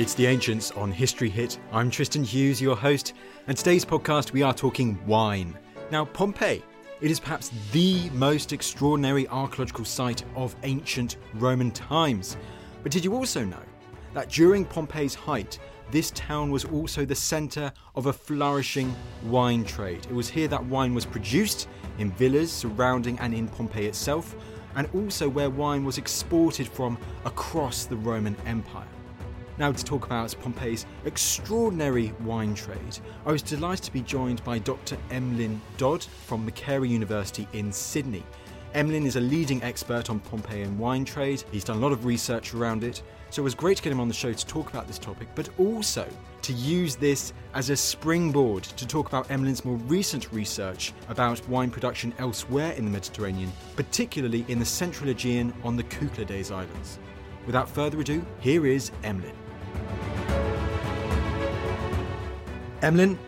It's The Ancients on History Hit. I'm Tristan Hughes, your host, and today's podcast we are talking wine. Now, Pompeii, it is perhaps the most extraordinary archaeological site of ancient Roman times. But did you also know that during Pompeii's height, this town was also the centre of a flourishing wine trade? It was here that wine was produced, in villas surrounding and in Pompeii itself, and also where wine was exported from across the Roman Empire. Now, to talk about Pompeii's extraordinary wine trade, I was delighted to be joined by Dr. Emlyn Dodd from Macquarie University in Sydney. Emlyn is a leading expert on Pompeian wine trade. He's done a lot of research around it, so it was great to get him on the show to talk about this topic, but also to use this as a springboard to talk about Emlyn's more recent research about wine production elsewhere in the Mediterranean, particularly in the Central Aegean on the Cyclades Islands. Without further ado, here is Emlyn. Emlyn,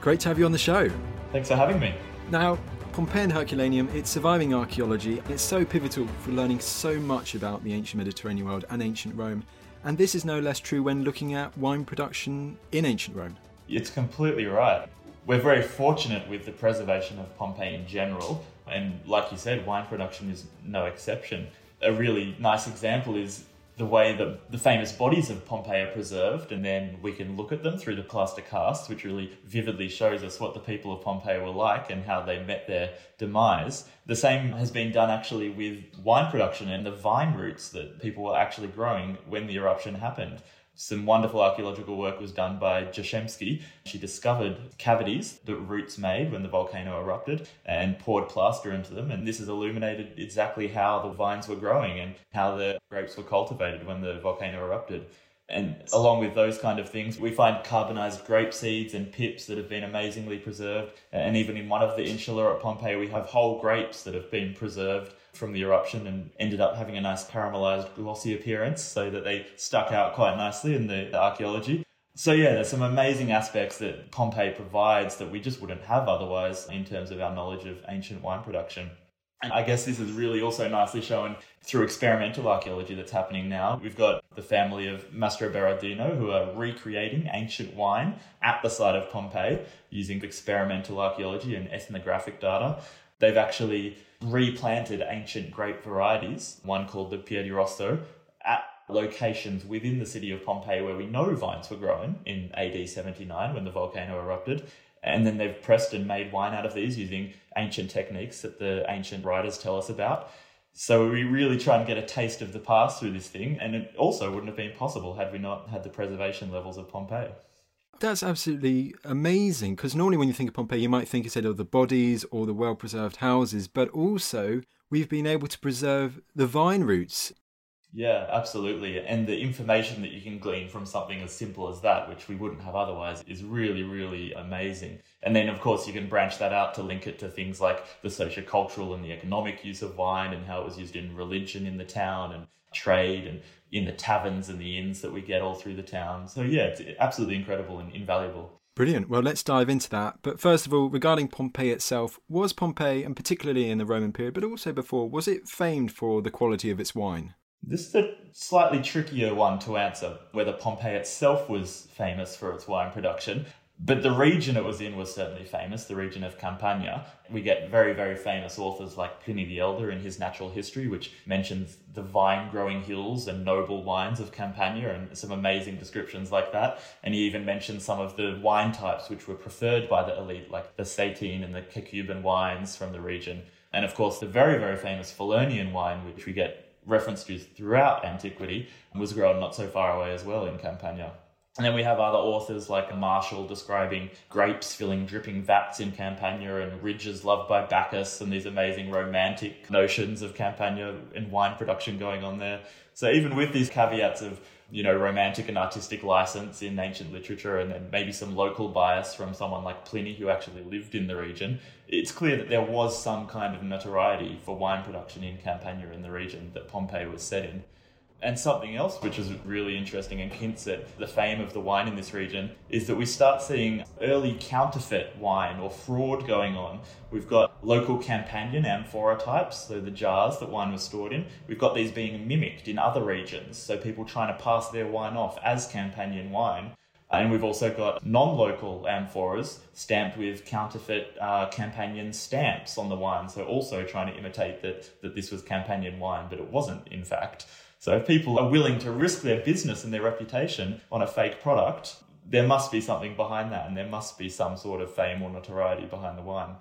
great to have you on the show. Thanks for having me. Now, Pompeii and Herculaneum, it's surviving archaeology. It's so pivotal for learning so much about the ancient Mediterranean world and ancient Rome. And this is no less true when looking at wine production in ancient Rome. It's completely right. We're very fortunate with the preservation of Pompeii in general, and like you said, wine production is no exception. A really nice example is the way that the famous bodies of Pompeii are preserved, and then we can look at them through the plaster casts, which really vividly shows us what the people of Pompeii were like and how they met their demise. The same has been done actually with wine production and the vine roots that people were actually growing when the eruption happened. Some wonderful archaeological work was done by Jashemski. She discovered cavities that roots made when the volcano erupted and poured plaster into them. And this has illuminated exactly how the vines were growing and how the grapes were cultivated when the volcano erupted. And along with those kind of things, we find carbonized grape seeds and pips that have been amazingly preserved. And even in one of the insula at Pompeii, we have whole grapes that have been preserved from the eruption and ended up having a nice caramelized glossy appearance so that they stuck out quite nicely in the, the archaeology. So yeah, there's some amazing aspects that Pompeii provides that we just wouldn't have otherwise in terms of our knowledge of ancient wine production. And I guess this is really also nicely shown through experimental archaeology that's happening now. We've got the family of Mastroberardino who are recreating ancient wine at the site of Pompeii using experimental archaeology and ethnographic data. They've actually replanted ancient grape varieties, one called the Piedirosso, at locations within the city of Pompeii where we know vines were growing in AD 79 when the volcano erupted. And then they've pressed and made wine out of these using ancient techniques that the ancient writers tell us about. So we really try and get a taste of the past through this thing. And it also wouldn't have been possible had we not had the preservation levels of Pompeii. That's absolutely amazing because normally when you think of Pompeii, you might think instead of oh, the bodies or the well preserved houses, but also we've been able to preserve the vine roots. Yeah, absolutely. And the information that you can glean from something as simple as that, which we wouldn't have otherwise, is really, really amazing. And then, of course, you can branch that out to link it to things like the sociocultural and the economic use of wine and how it was used in religion in the town and trade and in the taverns and the inns that we get all through the town. So, yeah, it's absolutely incredible and invaluable. Brilliant. Well, let's dive into that. But first of all, regarding Pompeii itself, was Pompeii, and particularly in the Roman period, but also before, was it famed for the quality of its wine? This is a slightly trickier one to answer whether Pompeii itself was famous for its wine production. But the region it was in was certainly famous, the region of Campania. We get very, very famous authors like Pliny the Elder in his Natural History, which mentions the vine growing hills and noble wines of Campania and some amazing descriptions like that. And he even mentions some of the wine types which were preferred by the elite, like the Setine and the Caecuban wines from the region. And of course, the very, very famous Falernian wine, which we get reference to throughout antiquity, was grown not so far away as well in Campania. And then we have other authors like Martial describing grapes filling dripping vats in Campania and ridges loved by Bacchus and these amazing romantic notions of Campania and wine production going on there. So even with these caveats of, you know, romantic and artistic license in ancient literature and then maybe some local bias from someone like Pliny who actually lived in the region, it's clear that there was some kind of notoriety for wine production in Campania in the region that Pompeii was set in. And something else which is really interesting and hints at the fame of the wine in this region is that we start seeing early counterfeit wine or fraud going on. We've got local Campanian amphora types, so the jars that wine was stored in. We've got these being mimicked in other regions, so people trying to pass their wine off as Campanian wine. And we've also got non local amphoras stamped with counterfeit uh, Campanian stamps on the wine. So, also trying to imitate that, that this was Campanian wine, but it wasn't, in fact. So if people are willing to risk their business and their reputation on a fake product, there must be something behind that and there must be some sort of fame or notoriety behind the wine.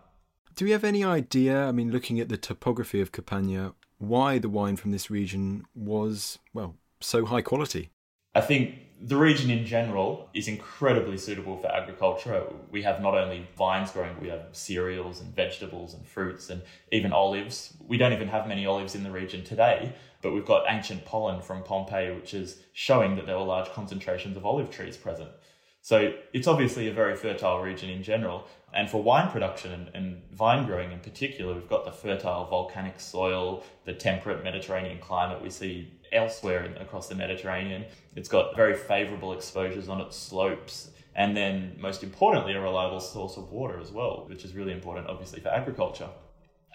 Do we have any idea, I mean, looking at the topography of Campania, why the wine from this region was, well, so high quality? I think the region in general is incredibly suitable for agriculture. We have not only vines growing, we have cereals and vegetables and fruits and even olives. We don't even have many olives in the region today, but we've got ancient pollen from Pompeii, which is showing that there were large concentrations of olive trees present. So it's obviously a very fertile region in general. And for wine production and, and, vine growing in particular, we've got the fertile volcanic soil, the temperate Mediterranean climate we see elsewhere in, across the Mediterranean. It's got very favorable exposures on its slopes. And then, most importantly, a reliable source of water as well, which is really important, obviously, for agriculture.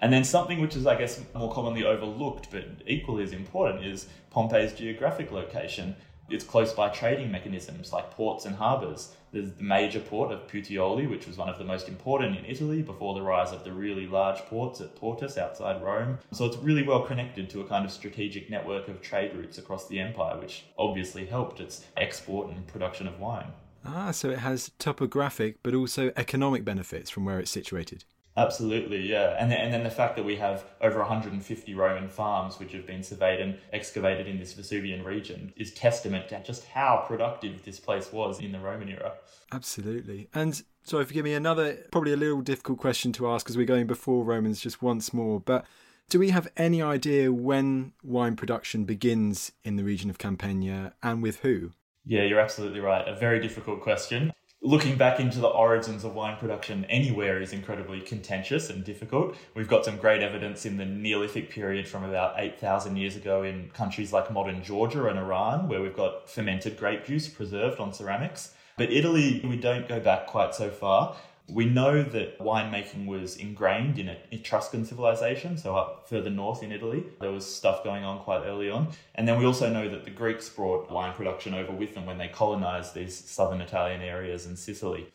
And then something which is, I guess, more commonly overlooked, but equally as important, is Pompeii's geographic location. It's close by trading mechanisms like ports and harbours. There's the major port of Puteoli, which was one of the most important in Italy before the rise of the really large ports at Portus outside Rome. So it's really well connected to a kind of strategic network of trade routes across the empire, which obviously helped its export and production of wine. Ah, so it has topographic but also economic benefits from where it's situated. Absolutely, yeah. And then, and then the fact that we have over 150 Roman farms which have been surveyed and excavated in this Vesuvian region is testament to just how productive this place was in the Roman era. Absolutely. And sorry, forgive me, another probably a little difficult question to ask as we're going before Romans just once more, but do we have any idea when wine production begins in the region of Campania and with who? Yeah, you're absolutely right. A very difficult question looking back into the origins of wine production anywhere is incredibly contentious and difficult. We've got some great evidence in the Neolithic period from about 8,000 years ago in countries like modern Georgia and Iran, where we've got fermented grape juice preserved on ceramics. But Italy, we don't go back quite so far. We know that winemaking was ingrained in an Etruscan civilization, so up further north in Italy, there was stuff going on quite early on. And then we also know that the Greeks brought wine production over with them when they colonized these southern Italian areas and Sicily.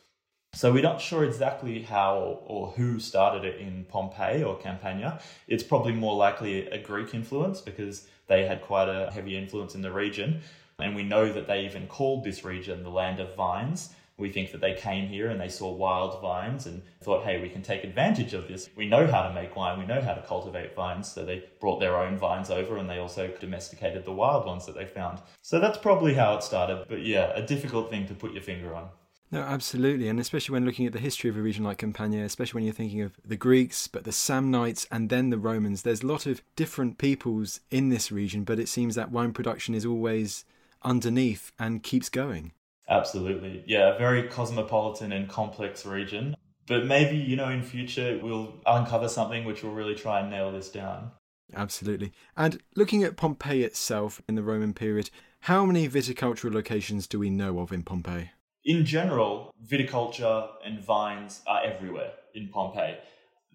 So we're not sure exactly how or who started it in Pompeii or Campania. It's probably more likely a Greek influence because they had quite a heavy influence in the region. And we know that they even called this region the land of vines we think that they came here and they saw wild vines and thought, hey, we can take advantage of this. We know how to make wine, we know how to cultivate vines. So they brought their own vines over and they also domesticated the wild ones that they found. So that's probably how it started. But yeah, a difficult thing to put your finger on. No, absolutely. And especially when looking at the history of a region like Campania, especially when you're thinking of the Greeks, but the Samnites and then the Romans, there's a lot of different peoples in this region, but it seems that wine production is always underneath and keeps going. Absolutely. Yeah, a very cosmopolitan and complex region. But maybe, you know, in future we'll uncover something which will really try and nail this down. Absolutely. And looking at Pompeii itself in the Roman period, how many viticultural locations do we know of in Pompeii? In general, viticulture and vines are everywhere in Pompeii.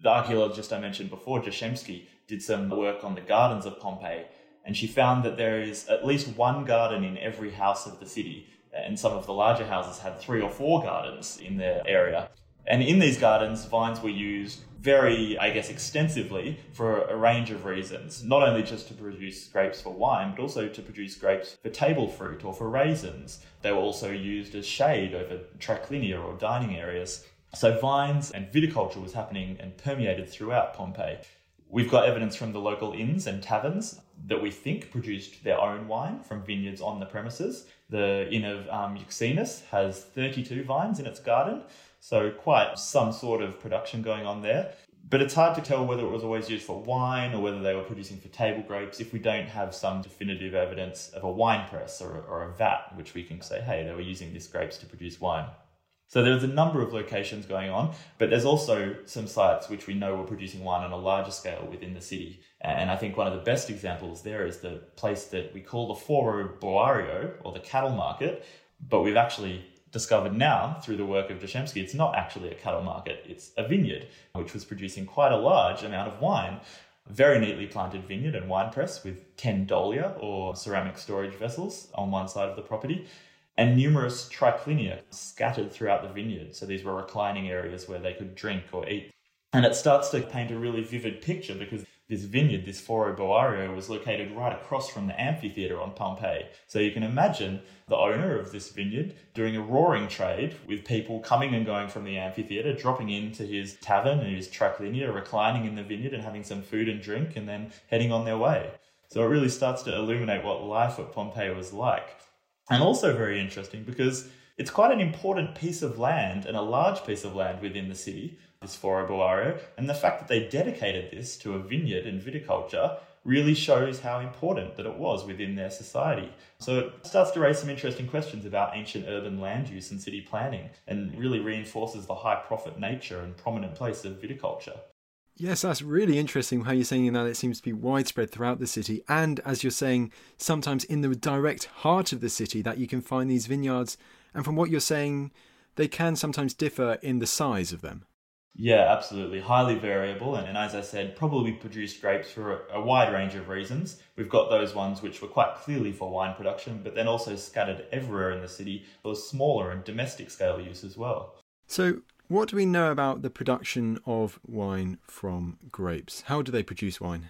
The archaeologist I mentioned before, Jashemski, did some work on the gardens of Pompeii, and she found that there is at least one garden in every house of the city and some of the larger houses had three or four gardens in their area. And in these gardens, vines were used very, I guess, extensively for a range of reasons. Not only just to produce grapes for wine, but also to produce grapes for table fruit or for raisins. They were also used as shade over triclinia or dining areas. So vines and viticulture was happening and permeated throughout Pompeii. We've got evidence from the local inns and taverns that we think produced their own wine from vineyards on the premises. The inn of um, Euxinus has 32 vines in its garden, so quite some sort of production going on there. But it's hard to tell whether it was always used for wine or whether they were producing for table grapes if we don't have some definitive evidence of a wine press or, or a vat, which we can say, hey, they were using these grapes to produce wine. So there's a number of locations going on, but there's also some sites which we know were producing wine on a larger scale within the city. And I think one of the best examples there is the place that we call the Foro Boario or the cattle market, but we've actually discovered now through the work of Jashemski, it's not actually a cattle market, it's a vineyard, which was producing quite a large amount of wine. Very neatly planted vineyard and wine press with 10 dolia or ceramic storage vessels on one side of the property and numerous triclinia scattered throughout the vineyard. So these were reclining areas where they could drink or eat. And it starts to paint a really vivid picture because this vineyard, this Foro Boario, was located right across from the amphitheatre on Pompeii. So you can imagine the owner of this vineyard doing a roaring trade with people coming and going from the amphitheatre, dropping into his tavern and his triclinia, reclining in the vineyard and having some food and drink, and then heading on their way. So it really starts to illuminate what life at Pompeii was like. And also very interesting because it's quite an important piece of land and a large piece of land within the city, this Foro Boario. And the fact that they dedicated this to a vineyard and viticulture really shows how important that it was within their society. So it starts to raise some interesting questions about ancient urban land use and city planning and really reinforces the high profit nature and prominent place of viticulture. Yes, that's really interesting how you're saying that it seems to be widespread throughout the city. And as you're saying, sometimes in the direct heart of the city that you can find these vineyards. And from what you're saying, they can sometimes differ in the size of them. Yeah, absolutely. Highly variable. And, and as I said, probably produced grapes for a, a wide range of reasons. We've got those ones which were quite clearly for wine production, but then also scattered everywhere in the city for smaller and domestic scale use as well. So, what do we know about the production of wine from grapes? How do they produce wine?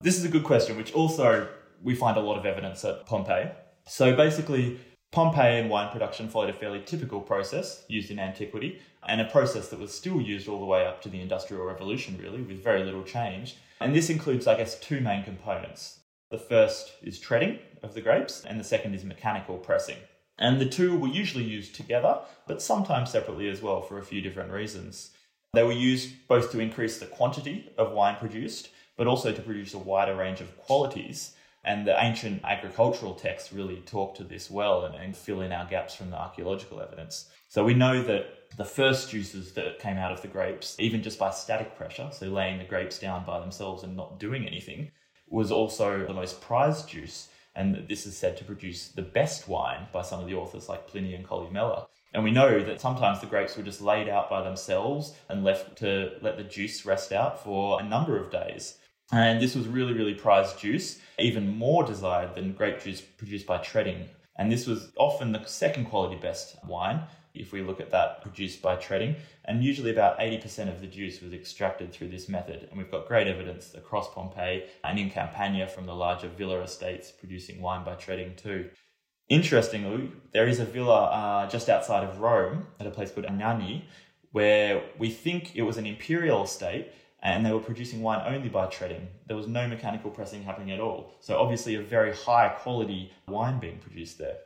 This is a good question, which also we find a lot of evidence at Pompeii. So basically, Pompeian wine production followed a fairly typical process used in antiquity, and a process that was still used all the way up to the Industrial Revolution, really, with very little change. And this includes, I guess, two main components. The first is treading of the grapes, and the second is mechanical pressing. And the two were usually used together, but sometimes separately as well for a few different reasons. They were used both to increase the quantity of wine produced, but also to produce a wider range of qualities. And the ancient agricultural texts really talk to this well and, and fill in our gaps from the archaeological evidence. So we know that the first juices that came out of the grapes, even just by static pressure, so laying the grapes down by themselves and not doing anything, was also the most prized juice and this is said to produce the best wine by some of the authors like Pliny and Columella. And we know that sometimes the grapes were just laid out by themselves and left to let the juice rest out for a number of days. And this was really, really prized juice, even more desired than grape juice produced by treading. And this was often the second quality best wine, if we look at that produced by treading. And usually about 80% of the juice was extracted through this method. And we've got great evidence across Pompeii and in Campania from the larger villa estates producing wine by treading too. Interestingly, there is a villa uh, just outside of Rome at a place called Anagni, where we think it was an imperial estate and they were producing wine only by treading. There was no mechanical pressing happening at all. So, obviously, a very high quality wine being produced there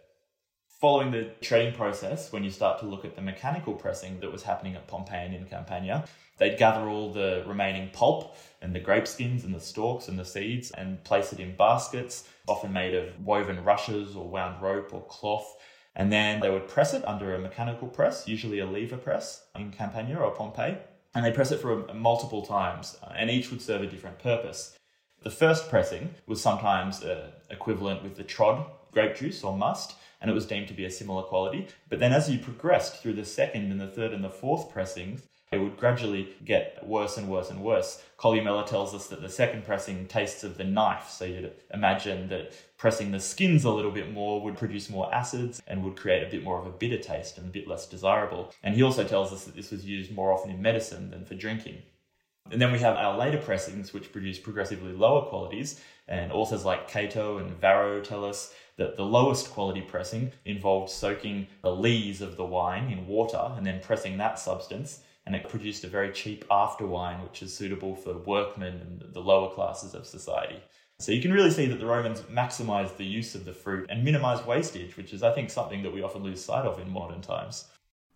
following the treading process, when you start to look at the mechanical pressing that was happening at Pompeii and in Campania, they'd gather all the remaining pulp and the grape skins and the stalks and the seeds and place it in baskets, often made of woven rushes or wound rope or cloth. And then they would press it under a mechanical press, usually a lever press in Campania or Pompeii. And they press it for multiple times, uh, and each would serve a different purpose. The first pressing was sometimes uh, equivalent with the trod grape juice or must, and it was deemed to be a similar quality. But then as you progressed through the second and the third and the fourth pressings, it would gradually get worse and worse and worse. Columella tells us that the second pressing tastes of the knife. So you'd imagine that pressing the skins a little bit more would produce more acids and would create a bit more of a bitter taste and a bit less desirable. And he also tells us that this was used more often in medicine than for drinking. And then we have our later pressings, which produce progressively lower qualities. And authors like Cato and Varro tell us that the lowest quality pressing involved soaking the lees of the wine in water and then pressing that substance. And it produced a very cheap after wine, which is suitable for workmen and the lower classes of society. So you can really see that the Romans maximized the use of the fruit and minimized wastage, which is, I think, something that we often lose sight of in modern times.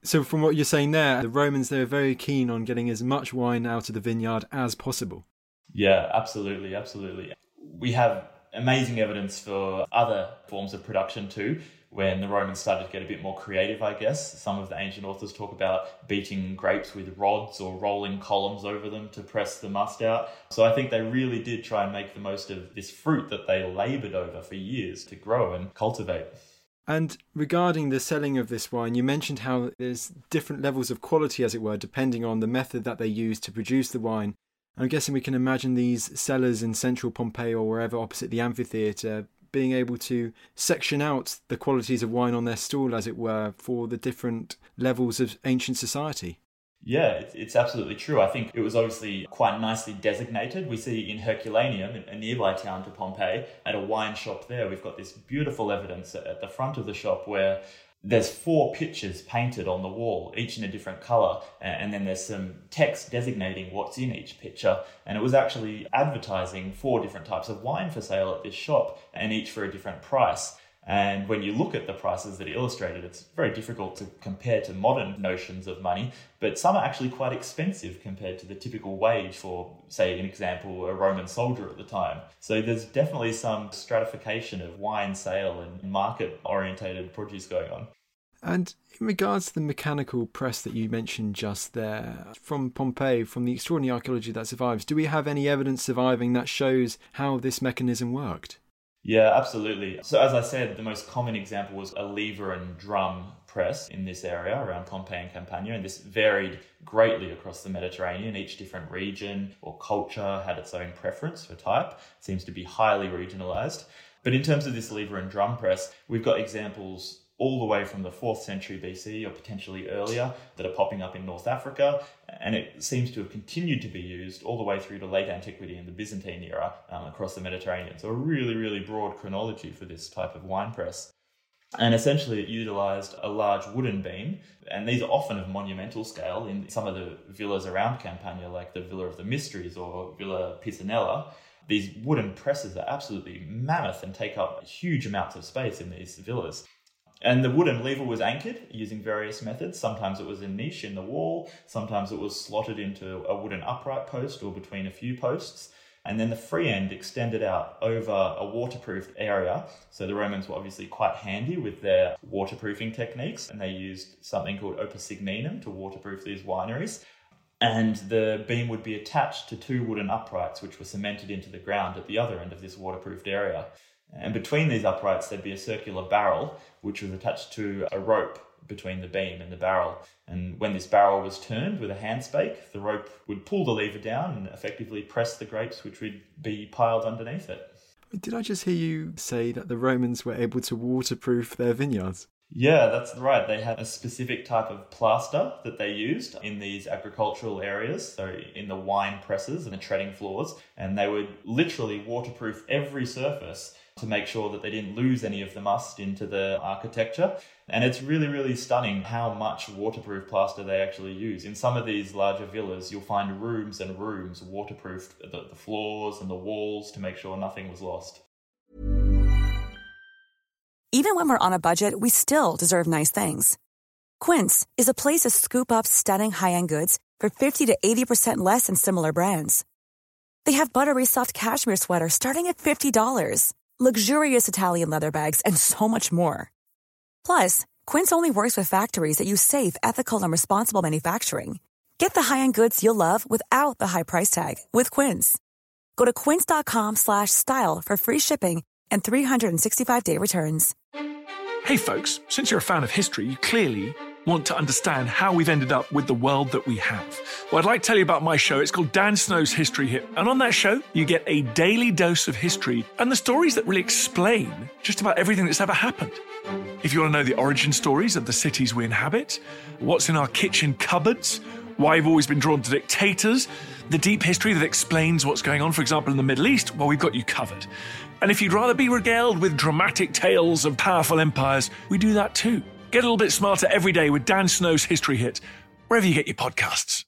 So, from what you're saying there, the Romans they were very keen on getting as much wine out of the vineyard as possible. Yeah, absolutely, absolutely. We have amazing evidence for other forms of production too. When the Romans started to get a bit more creative, I guess. Some of the ancient authors talk about beating grapes with rods or rolling columns over them to press the must out. So I think they really did try and make the most of this fruit that they laboured over for years to grow and cultivate. And regarding the selling of this wine, you mentioned how there's different levels of quality, as it were, depending on the method that they use to produce the wine. I'm guessing we can imagine these cellars in central Pompeii or wherever opposite the amphitheatre being able to section out the qualities of wine on their stall, as it were, for the different levels of ancient society. Yeah, it's absolutely true. I think it was obviously quite nicely designated. We see in Herculaneum, a nearby town to Pompeii, at a wine shop there, we've got this beautiful evidence at the front of the shop where there's four pictures painted on the wall, each in a different color, and then there's some text designating what's in each picture. And it was actually advertising four different types of wine for sale at this shop, and each for a different price. And when you look at the prices that are illustrated, it's very difficult to compare to modern notions of money, but some are actually quite expensive compared to the typical wage for, say, an example, a Roman soldier at the time. So there's definitely some stratification of wine sale and market orientated produce going on. And in regards to the mechanical press that you mentioned just there, from Pompeii, from the extraordinary archaeology that survives, do we have any evidence surviving that shows how this mechanism worked? Yeah, absolutely. So, as I said, the most common example was a lever and drum press in this area around Pompeii and Campania, and this varied greatly across the Mediterranean. Each different region or culture had its own preference for type, it seems to be highly regionalized. But in terms of this lever and drum press, we've got examples all the way from the 4th century BC or potentially earlier that are popping up in North Africa. And it seems to have continued to be used all the way through to late antiquity and the Byzantine era um, across the Mediterranean. So, a really, really broad chronology for this type of wine press. And essentially, it utilized a large wooden beam, and these are often of monumental scale in some of the villas around Campania, like the Villa of the Mysteries or Villa Pisanella. These wooden presses are absolutely mammoth and take up huge amounts of space in these villas. And the wooden lever was anchored using various methods. Sometimes it was a niche in the wall, sometimes it was slotted into a wooden upright post or between a few posts. And then the free end extended out over a waterproofed area. So the Romans were obviously quite handy with their waterproofing techniques, and they used something called opus to waterproof these wineries. And the beam would be attached to two wooden uprights, which were cemented into the ground at the other end of this waterproofed area. And between these uprights, there'd be a circular barrel, which was attached to a rope between the beam and the barrel. And when this barrel was turned with a handspike, the rope would pull the lever down and effectively press the grapes, which would be piled underneath it. Did I just hear you say that the Romans were able to waterproof their vineyards? Yeah, that's right. They had a specific type of plaster that they used in these agricultural areas, so in the wine presses and the treading floors, and they would literally waterproof every surface to make sure that they didn't lose any of the must into the architecture. And it's really, really stunning how much waterproof plaster they actually use. In some of these larger villas, you'll find rooms and rooms waterproofed, the, the floors and the walls to make sure nothing was lost. Even when we're on a budget, we still deserve nice things. Quince is a place to scoop up stunning high end goods for 50 to 80% less than similar brands. They have buttery soft cashmere sweaters starting at $50 luxurious Italian leather bags, and so much more. Plus, Quince only works with factories that use safe, ethical, and responsible manufacturing. Get the high-end goods you'll love without the high price tag with Quince. Go to quince.com/style for free shipping and 365-day returns. Hey folks, since you're a fan of history, you clearly want to understand how we've ended up with the world that we have. Well, I'd like to tell you about my show. It's called Dan Snow's History Hit. And on that show, you get a daily dose of history and the stories that really explain just about everything that's ever happened. If you want to know the origin stories of the cities we inhabit, what's in our kitchen cupboards, why I've always been drawn to dictators, the deep history that explains what's going on, for example, in the Middle East, well, we've got you covered. And if you'd rather be regaled with dramatic tales of powerful empires, we do that too. Get a little bit smarter every day with Dan Snow's History Hit, wherever you get your podcasts.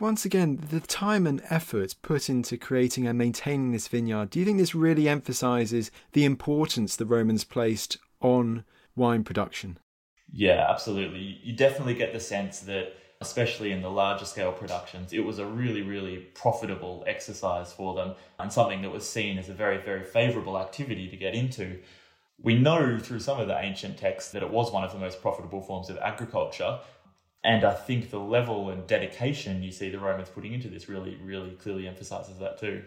Once again, the time and effort put into creating and maintaining this vineyard, do you think this really emphasizes the importance the Romans placed on wine production? Yeah, absolutely. You definitely get the sense that, especially in the larger scale productions, it was a really, really profitable exercise for them and something that was seen as a very, very favorable activity to get into. We know through some of the ancient texts that it was one of the most profitable forms of agriculture. And I think the level and dedication you see the Romans putting into this really, really clearly emphasizes that too.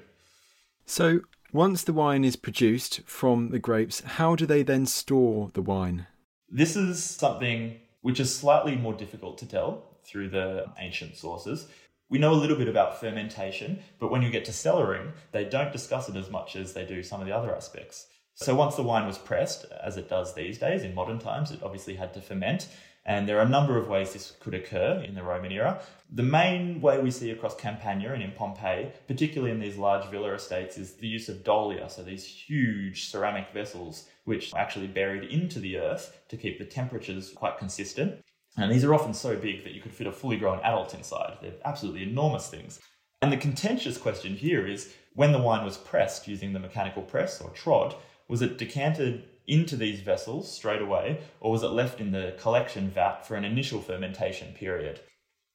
So, once the wine is produced from the grapes, how do they then store the wine? This is something which is slightly more difficult to tell through the ancient sources. We know a little bit about fermentation, but when you get to cellaring, they don't discuss it as much as they do some of the other aspects. So once the wine was pressed, as it does these days in modern times, it obviously had to ferment. And there are a number of ways this could occur in the Roman era. The main way we see across Campania and in Pompeii, particularly in these large villa estates, is the use of dolia, so these huge ceramic vessels which are actually buried into the earth to keep the temperatures quite consistent. And these are often so big that you could fit a fully grown adult inside. They're absolutely enormous things. And the contentious question here is when the wine was pressed using the mechanical press or trod, was it decanted into these vessels straight away, or was it left in the collection vat for an initial fermentation period?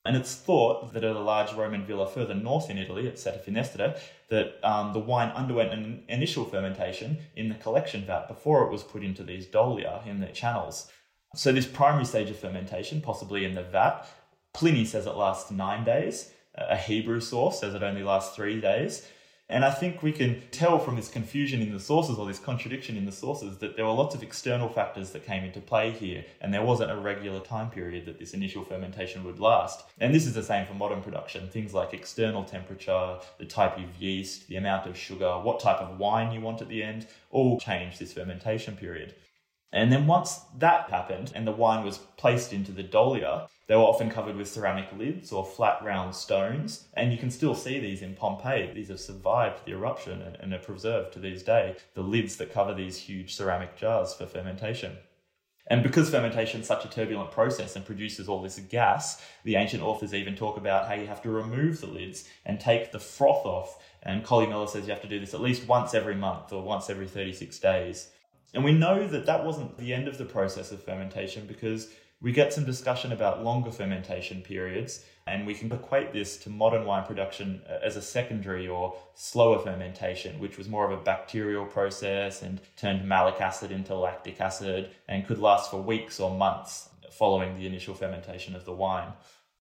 And it's thought that at a large Roman villa further north in Italy, at Settefinestre, that um, the wine underwent an initial fermentation in the collection vat before it was put into these dolia in the channels. So this primary stage of fermentation, possibly in the vat, Pliny says it lasts nine days. A Hebrew source says it only lasts three days. And I think we can tell from this confusion in the sources or this contradiction in the sources that there were lots of external factors that came into play here, and there wasn't a regular time period that this initial fermentation would last. And this is the same for modern production. Things like external temperature, the type of yeast, the amount of sugar, what type of wine you want at the end, all change this fermentation period. And then once that happened and the wine was placed into the dolia, they were often covered with ceramic lids or flat round stones. And you can still see these in Pompeii. These have survived the eruption and are preserved to this day, the lids that cover these huge ceramic jars for fermentation. And because fermentation is such a turbulent process and produces all this gas, the ancient authors even talk about how you have to remove the lids and take the froth off. And Columella says you have to do this at least once every month or once every 36 days. And we know that that wasn't the end of the process of fermentation because we get some discussion about longer fermentation periods, and we can equate this to modern wine production uh, as a secondary or slower fermentation, which was more of a bacterial process and turned malic acid into lactic acid and could last for weeks or months following the initial fermentation of the wine.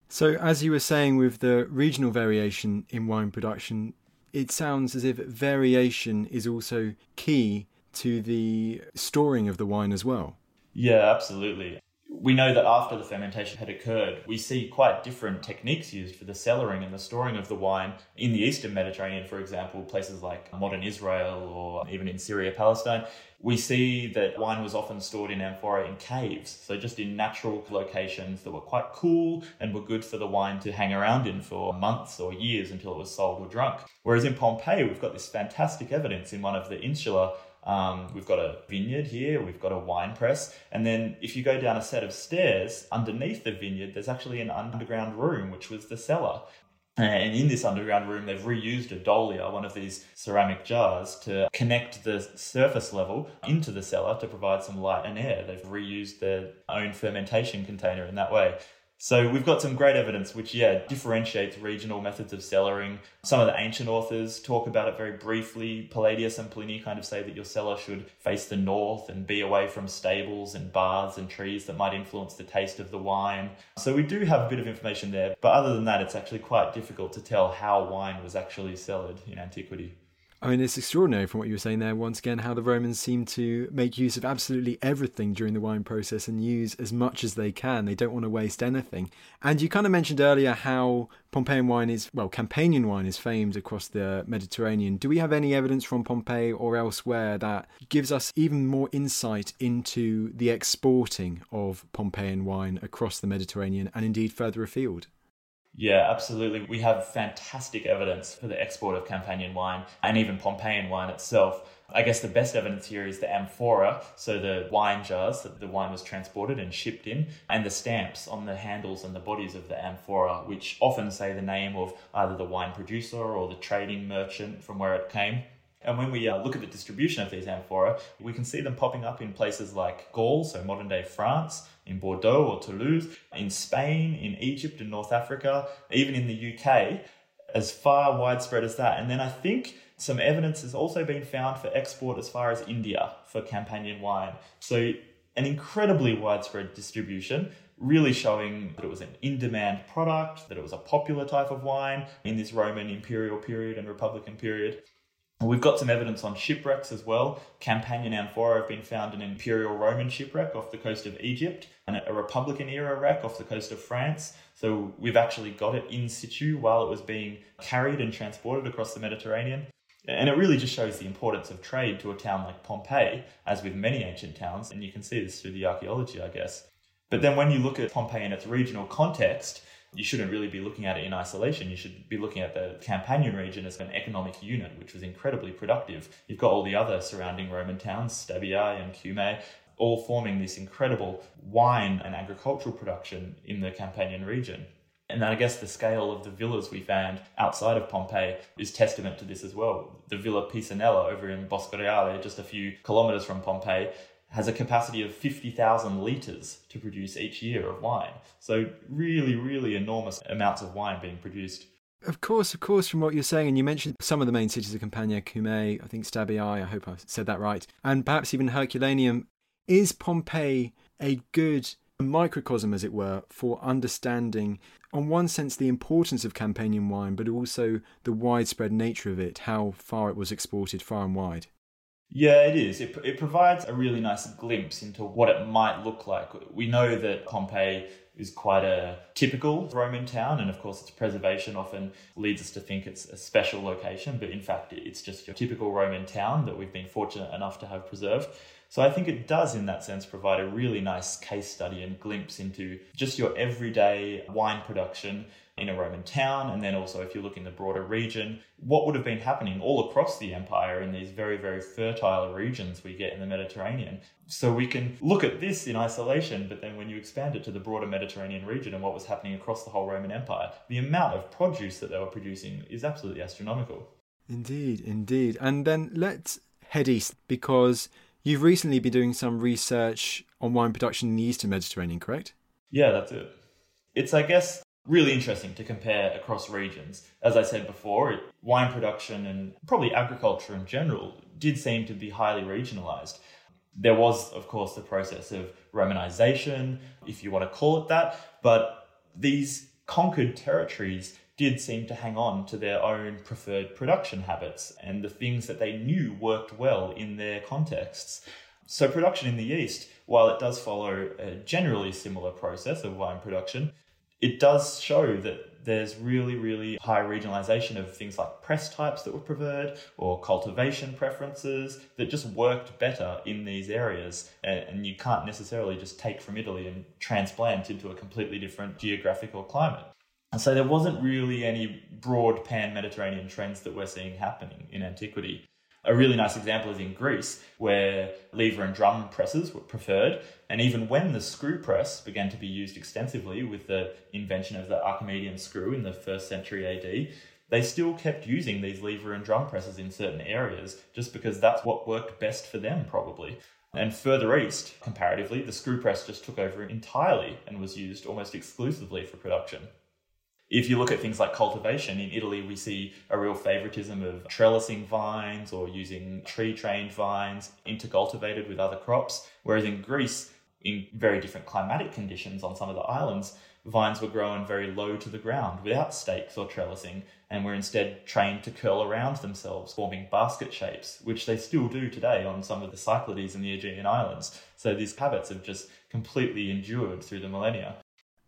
So, as you were saying with the regional variation in wine production, it sounds as if variation is also key to the storing of the wine as well. Yeah, absolutely. We know that after the fermentation had occurred, we see quite different techniques used for the cellaring and the storing of the wine in the Eastern Mediterranean, for example, places like modern Israel or even in Syria, Palestine. We see that wine was often stored in amphora in caves, so just in natural locations that were quite cool and were good for the wine to hang around in for months or years until it was sold or drunk. Whereas in Pompeii, we've got this fantastic evidence in one of the insula um, we've got a vineyard here, we've got a wine press, and then if you go down a set of stairs underneath the vineyard, there's actually an underground room, which was the cellar. And in this underground room, they've reused a dolia, one of these ceramic jars, to connect the surface level into the cellar to provide some light and air. They've reused their own fermentation container in that way. So we've got some great evidence which, yeah, differentiates regional methods of cellaring. Some of the ancient authors talk about it very briefly. Palladius and Pliny kind of say that your cellar should face the north and be away from stables and baths and trees that might influence the taste of the wine. So we do have a bit of information there. But other than that, it's actually quite difficult to tell how wine was actually cellared in antiquity. I mean, it's extraordinary from what you were saying there, once again, how the Romans seem to make use of absolutely everything during the wine process and use as much as they can. They don't want to waste anything. And you kind of mentioned earlier how Pompeian wine is, well, Campanian wine is famed across the Mediterranean. Do we have any evidence from Pompeii or elsewhere that gives us even more insight into the exporting of Pompeian wine across the Mediterranean and indeed further afield? Yeah, absolutely. We have fantastic evidence for the export of Campanian wine and even Pompeian wine itself. I guess the best evidence here is the amphora, so the wine jars that the wine was transported and shipped in, and the stamps on the handles and the bodies of the amphora, which often say the name of either the wine producer or the trading merchant from where it came. And when we uh, look at the distribution of these amphora, we can see them popping up in places like Gaul, so modern day France, in Bordeaux or Toulouse, in Spain, in Egypt, in North Africa, even in the UK, as far widespread as that. And then I think some evidence has also been found for export as far as India for Campanian wine. So an incredibly widespread distribution, really showing that it was an in demand product, that it was a popular type of wine in this Roman imperial period and republican period. We've got some evidence on shipwrecks as well. Campanian amphora have been found in an Imperial Roman shipwreck off the coast of Egypt and a Republican era wreck off the coast of France. So we've actually got it in situ while it was being carried and transported across the Mediterranean. And it really just shows the importance of trade to a town like Pompeii, as with many ancient towns, and you can see this through the archaeology, I guess. But then when you look at Pompeii in its regional context, you shouldn't really be looking at it in isolation. You should be looking at the Campanian region as an economic unit, which was incredibly productive. You've got all the other surrounding Roman towns, Stabiae and Cumae, all forming this incredible wine and agricultural production in the Campanian region. And I guess the scale of the villas we found outside of Pompeii is testament to this as well. The Villa Pisanella over in Boscoreale, just a few kilometres from Pompeii, has a capacity of 50,000 litres to produce each year of wine. So, really, really enormous amounts of wine being produced. Of course, of course, from what you're saying, and you mentioned some of the main cities of Campania, Cumae, I think Stabiae, I hope I said that right, and perhaps even Herculaneum. Is Pompeii a good microcosm, as it were, for understanding, on one sense, the importance of Campanian wine, but also the widespread nature of it, how far it was exported far and wide? Yeah, it is. It, it provides a really nice glimpse into what it might look like. We know that Pompeii is quite a typical Roman town, and of course, its preservation often leads us to think it's a special location, but in fact, it's just your typical Roman town that we've been fortunate enough to have preserved. So I think it does, in that sense, provide a really nice case study and glimpse into just your everyday wine production in a Roman town, and then also if you look in the broader region, what would have been happening all across the empire in these very, very fertile regions we get in the Mediterranean. So we can look at this in isolation, but then when you expand it to the broader Mediterranean region and what was happening across the whole Roman Empire, the amount of produce that they were producing is absolutely astronomical. Indeed, indeed. And then let's head east because you've recently been doing some research on wine production in the Eastern Mediterranean, correct? Yeah, that's it. It's, I guess, really interesting to compare across regions. As I said before, wine production and probably agriculture in general did seem to be highly regionalized. There was, of course, the process of Romanization, if you want to call it that, but these conquered territories did seem to hang on to their own preferred production habits and the things that they knew worked well in their contexts. So, production in the East, while it does follow a generally similar process of wine production, it does show that there's really, really high regionalization of things like press types that were preferred or cultivation preferences that just worked better in these areas. And, you can't necessarily just take from Italy and transplant into a completely different geographical climate. And so there wasn't really any broad pan Mediterranean trends that we're seeing happening in antiquity. A really nice example is in Greece, where lever and drum presses were preferred. And even when the screw press began to be used extensively with the invention of the Archimedean screw in the first century AD, they still kept using these lever and drum presses in certain areas just because that's what worked best for them, probably. And further east, comparatively, the screw press just took over entirely and was used almost exclusively for production. If you look at things like cultivation, in Italy we see a real favoritism of trellising vines or using tree trained vines intercultivated with other crops. Whereas in Greece, in very different climatic conditions on some of the islands, vines were grown very low to the ground without stakes or trellising and were instead trained to curl around themselves, forming basket shapes, which they still do today on some of the Cyclades in the Aegean Islands. So these habits have just completely endured through the millennia.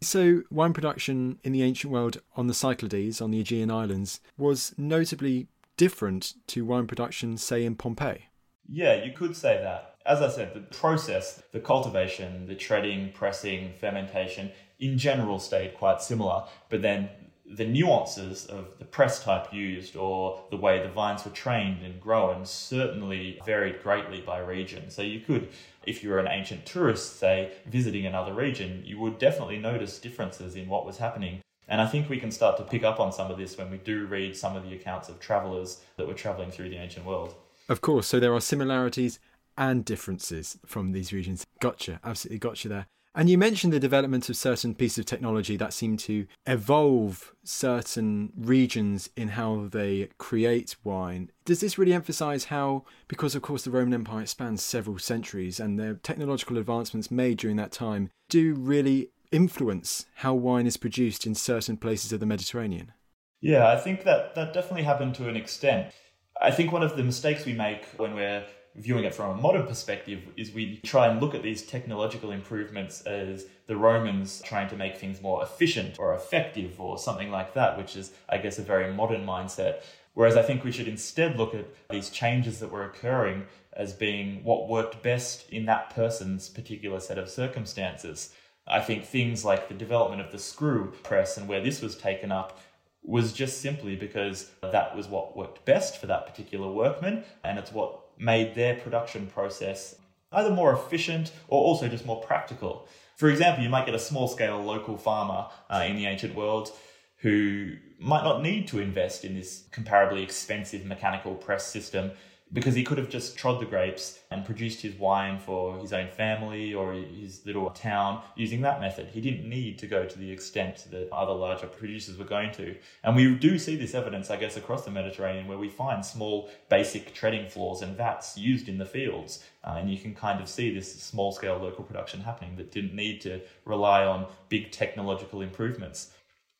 So, wine production in the ancient world on the Cyclades, on the Aegean Islands, was notably different to wine production, say, in Pompeii. Yeah, you could say that. As I said, the process, the cultivation, the treading, pressing, fermentation, in general stayed quite similar, but then the nuances of the press type used or the way the vines were trained and grown certainly varied greatly by region. So you could, if you were an ancient tourist, say, visiting another region, you would definitely notice differences in what was happening. And I think we can start to pick up on some of this when we do read some of the accounts of travelers that were traveling through the ancient world. Of course, so there are similarities and differences from these regions. Gotcha, absolutely gotcha there. And you mentioned the development of certain pieces of technology that seem to evolve certain regions in how they create wine. Does this really emphasize how, because of course the Roman Empire spans several centuries and the technological advancements made during that time do really influence how wine is produced in certain places of the Mediterranean? Yeah, I think that that definitely happened to an extent. I think one of the mistakes we make when we're viewing it from a modern perspective is we try and look at these technological improvements as the Romans trying to make things more efficient or effective or something like that, which is, I guess, a very modern mindset. Whereas I think we should instead look at these changes that were occurring as being what worked best in that person's particular set of circumstances. I think things like the development of the screw press and where this was taken up was just simply because that was what worked best for that particular workman and it's what made their production process either more efficient or also just more practical. For example, you might get a small scale local farmer uh, in the ancient world who might not need to invest in this comparably expensive mechanical press system because he could have just trod the grapes and produced his wine for his own family or his little town using that method. He didn't need to go to the extent that other larger producers were going to. And we do see this evidence, I guess, across the Mediterranean where we find small basic treading floors and vats used in the fields. Uh, and you can kind of see this small scale local production happening that didn't need to rely on big technological improvements.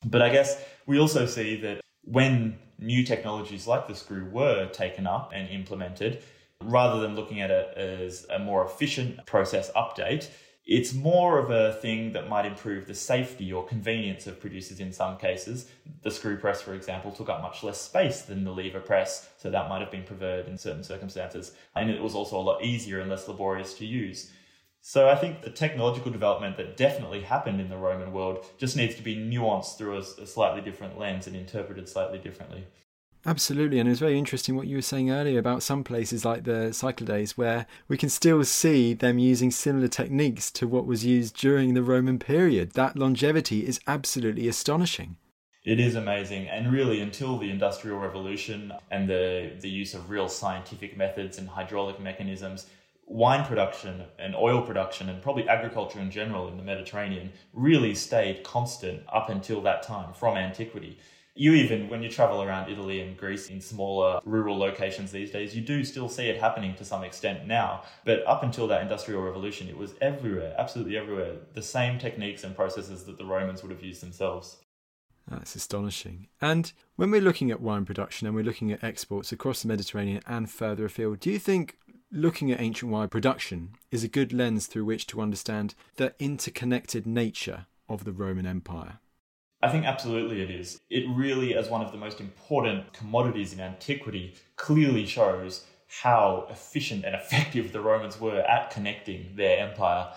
But I guess we also see that when new technologies like the screw were taken up and implemented, rather than looking at it as a more efficient process update, it's more of a thing that might improve the safety or convenience of producers in some cases. The screw press, for example, took up much less space than the lever press, so that might have been preferred in certain circumstances. And it was also a lot easier and less laborious to use. So I think the technological development that definitely happened in the Roman world just needs to be nuanced through a, a slightly different lens and interpreted slightly differently. Absolutely, and it was very interesting what you were saying earlier about some places like the Cyclades where we can still see them using similar techniques to what was used during the Roman period. That longevity is absolutely astonishing. It is amazing, and really, until the Industrial Revolution and the, the use of real scientific methods and hydraulic mechanisms, wine production and oil production and probably agriculture in general in the Mediterranean really stayed constant up until that time from antiquity. You even, when you travel around Italy and Greece in smaller rural locations these days, you do still see it happening to some extent now. But up until that industrial revolution, it was everywhere, absolutely everywhere. The same techniques and processes that the Romans would have used themselves. Ah, that's astonishing. And when we're looking at wine production and we're looking at exports across the Mediterranean and further afield, do you think looking at ancient wine production is a good lens through which to understand the interconnected nature of the Roman Empire. I think absolutely it is. It really, as one of the most important commodities in antiquity, clearly shows how efficient and effective the Romans were at connecting their empire.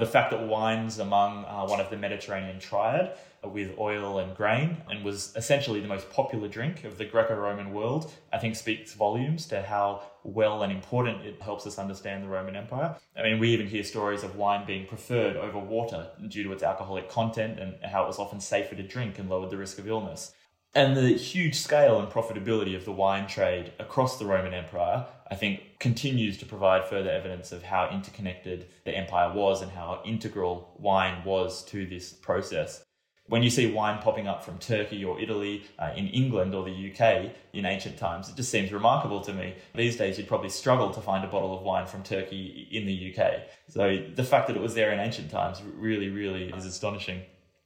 The fact that wine's among uh, one of the Mediterranean triad with oil and grain and was essentially the most popular drink of the Greco Roman world, I think speaks volumes to how well and important it helps us understand the Roman Empire. I mean, we even hear stories of wine being preferred over water due to its alcoholic content and how it was often safer to drink and lowered the risk of illness. And the huge scale and profitability of the wine trade across the Roman Empire, I think, continues to provide further evidence of how interconnected the empire was and how integral wine was to this process when you see wine popping up from Turkey or Italy uh, in England or the UK in ancient times, it just seems remarkable to me. These days, you'd probably struggle to find a bottle of wine from Turkey in the UK. So the fact that it was there in ancient times really, really is astonishing.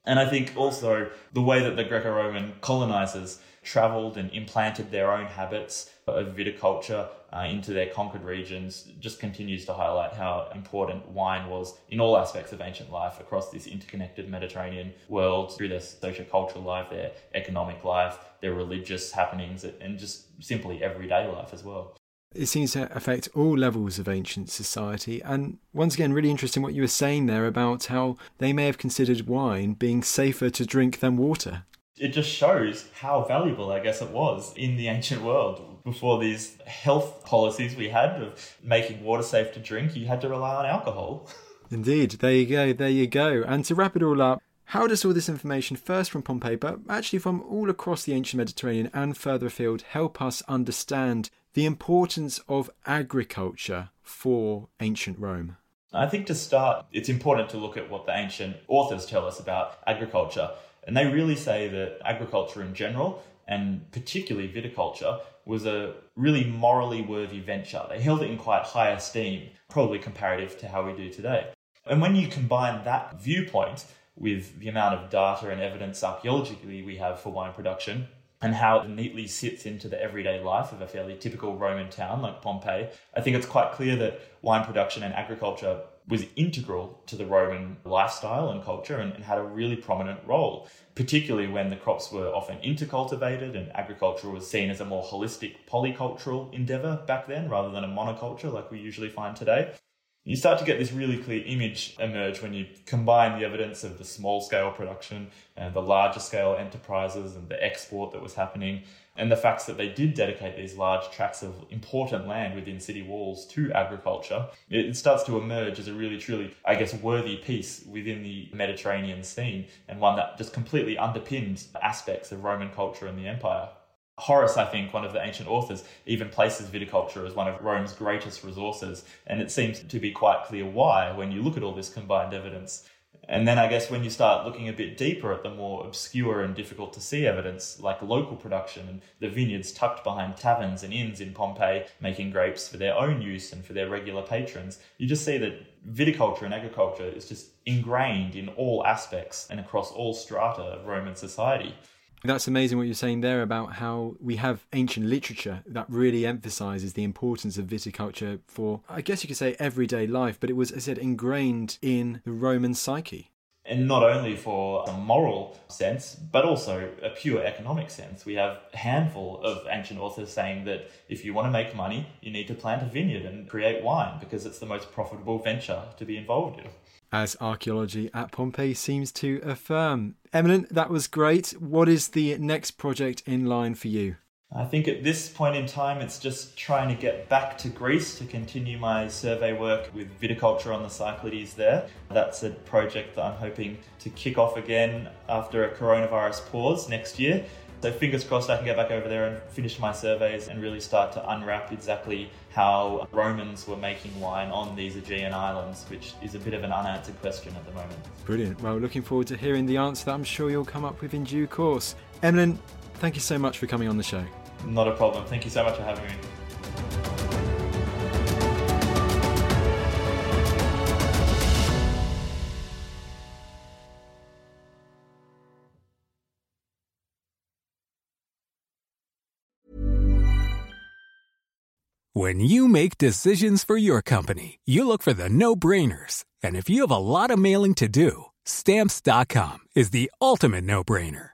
And I think also the way that the Greco Roman colonizers traveled and implanted their own habits of viticulture uh, into their conquered regions just continues to highlight how important wine was in all aspects of ancient life across this interconnected Mediterranean world through their socio-cultural life, their economic life, their religious happenings, and just simply everyday life as well. It seems to affect all levels of ancient society. And once again, really interesting what you were saying there about how they may have considered wine being safer to drink than water. It just shows how valuable, I guess, it was in the ancient world. Before these health policies we had of making water safe to drink, you had to rely on alcohol. Indeed, there you go, there you go. And to wrap it all up, how does all this information, first from Pompeii, but actually from all across the ancient Mediterranean and further afield, help us understand the importance of agriculture for ancient Rome? I think to start, it's important to look at what the ancient authors tell us about agriculture. And they really say that agriculture in general, and particularly viticulture, was a really morally worthy venture. They held it in quite high esteem, probably comparative to how we do today. And when you combine that viewpoint with the amount of data and evidence archaeologically we have for wine production, and how it neatly sits into the everyday life of a fairly typical Roman town like Pompeii, I think it's quite clear that wine production and agriculture was integral to the Roman lifestyle and culture and, and, had a really prominent role, particularly when the crops were often intercultivated and agriculture was seen as a more holistic polycultural endeavor back then rather than a monoculture like we usually find today. You start to get this really clear image emerge when you combine the evidence of the small scale production and the larger scale enterprises and the export that was happening, and the facts that they did dedicate these large tracts of important land within city walls to agriculture. It starts to emerge as a really, truly, I guess, worthy piece within the Mediterranean scene and one that just completely underpins aspects of Roman culture and the empire. Horace, I think, one of the ancient authors, even places viticulture as one of Rome's greatest resources, and it seems to be quite clear why when you look at all this combined evidence. And then I guess when you start looking a bit deeper at the more obscure and difficult to see evidence, like local production and the vineyards tucked behind taverns and inns in Pompeii, making grapes for their own use and for their regular patrons, you just see that viticulture and agriculture is just ingrained in all aspects and across all strata of Roman society. That's amazing what you're saying there about how we have ancient literature that really emphasizes the importance of viticulture for, I guess you could say, everyday life, but it was, as I said, ingrained in the Roman psyche. And not only for a moral sense, but also a pure economic sense. We have a handful of ancient authors saying that if you want to make money, you need to plant a vineyard and create wine because it's the most profitable venture to be involved in as archaeology at Pompeii seems to affirm. Emlyn, that was great. What is the next project in line for you? I think at this point in time, it's just trying to get back to Greece to continue my survey work with viticulture on the Cyclades there. That's a project that I'm hoping to kick off again after a coronavirus pause next year. So fingers crossed I can get back over there and finish my surveys and really start to unwrap exactly how Romans were making wine on these Aegean islands, which is a bit of an unanswered question at the moment. Brilliant. Well, looking forward to hearing the answer that I'm sure you'll come up with in due course. Emlyn, thank you so much for coming on the show. Not a problem. Thank you so much for having me. When you make decisions for your company, you look for the no brainers. And if you have a lot of mailing to do, stamps.com is the ultimate no brainer.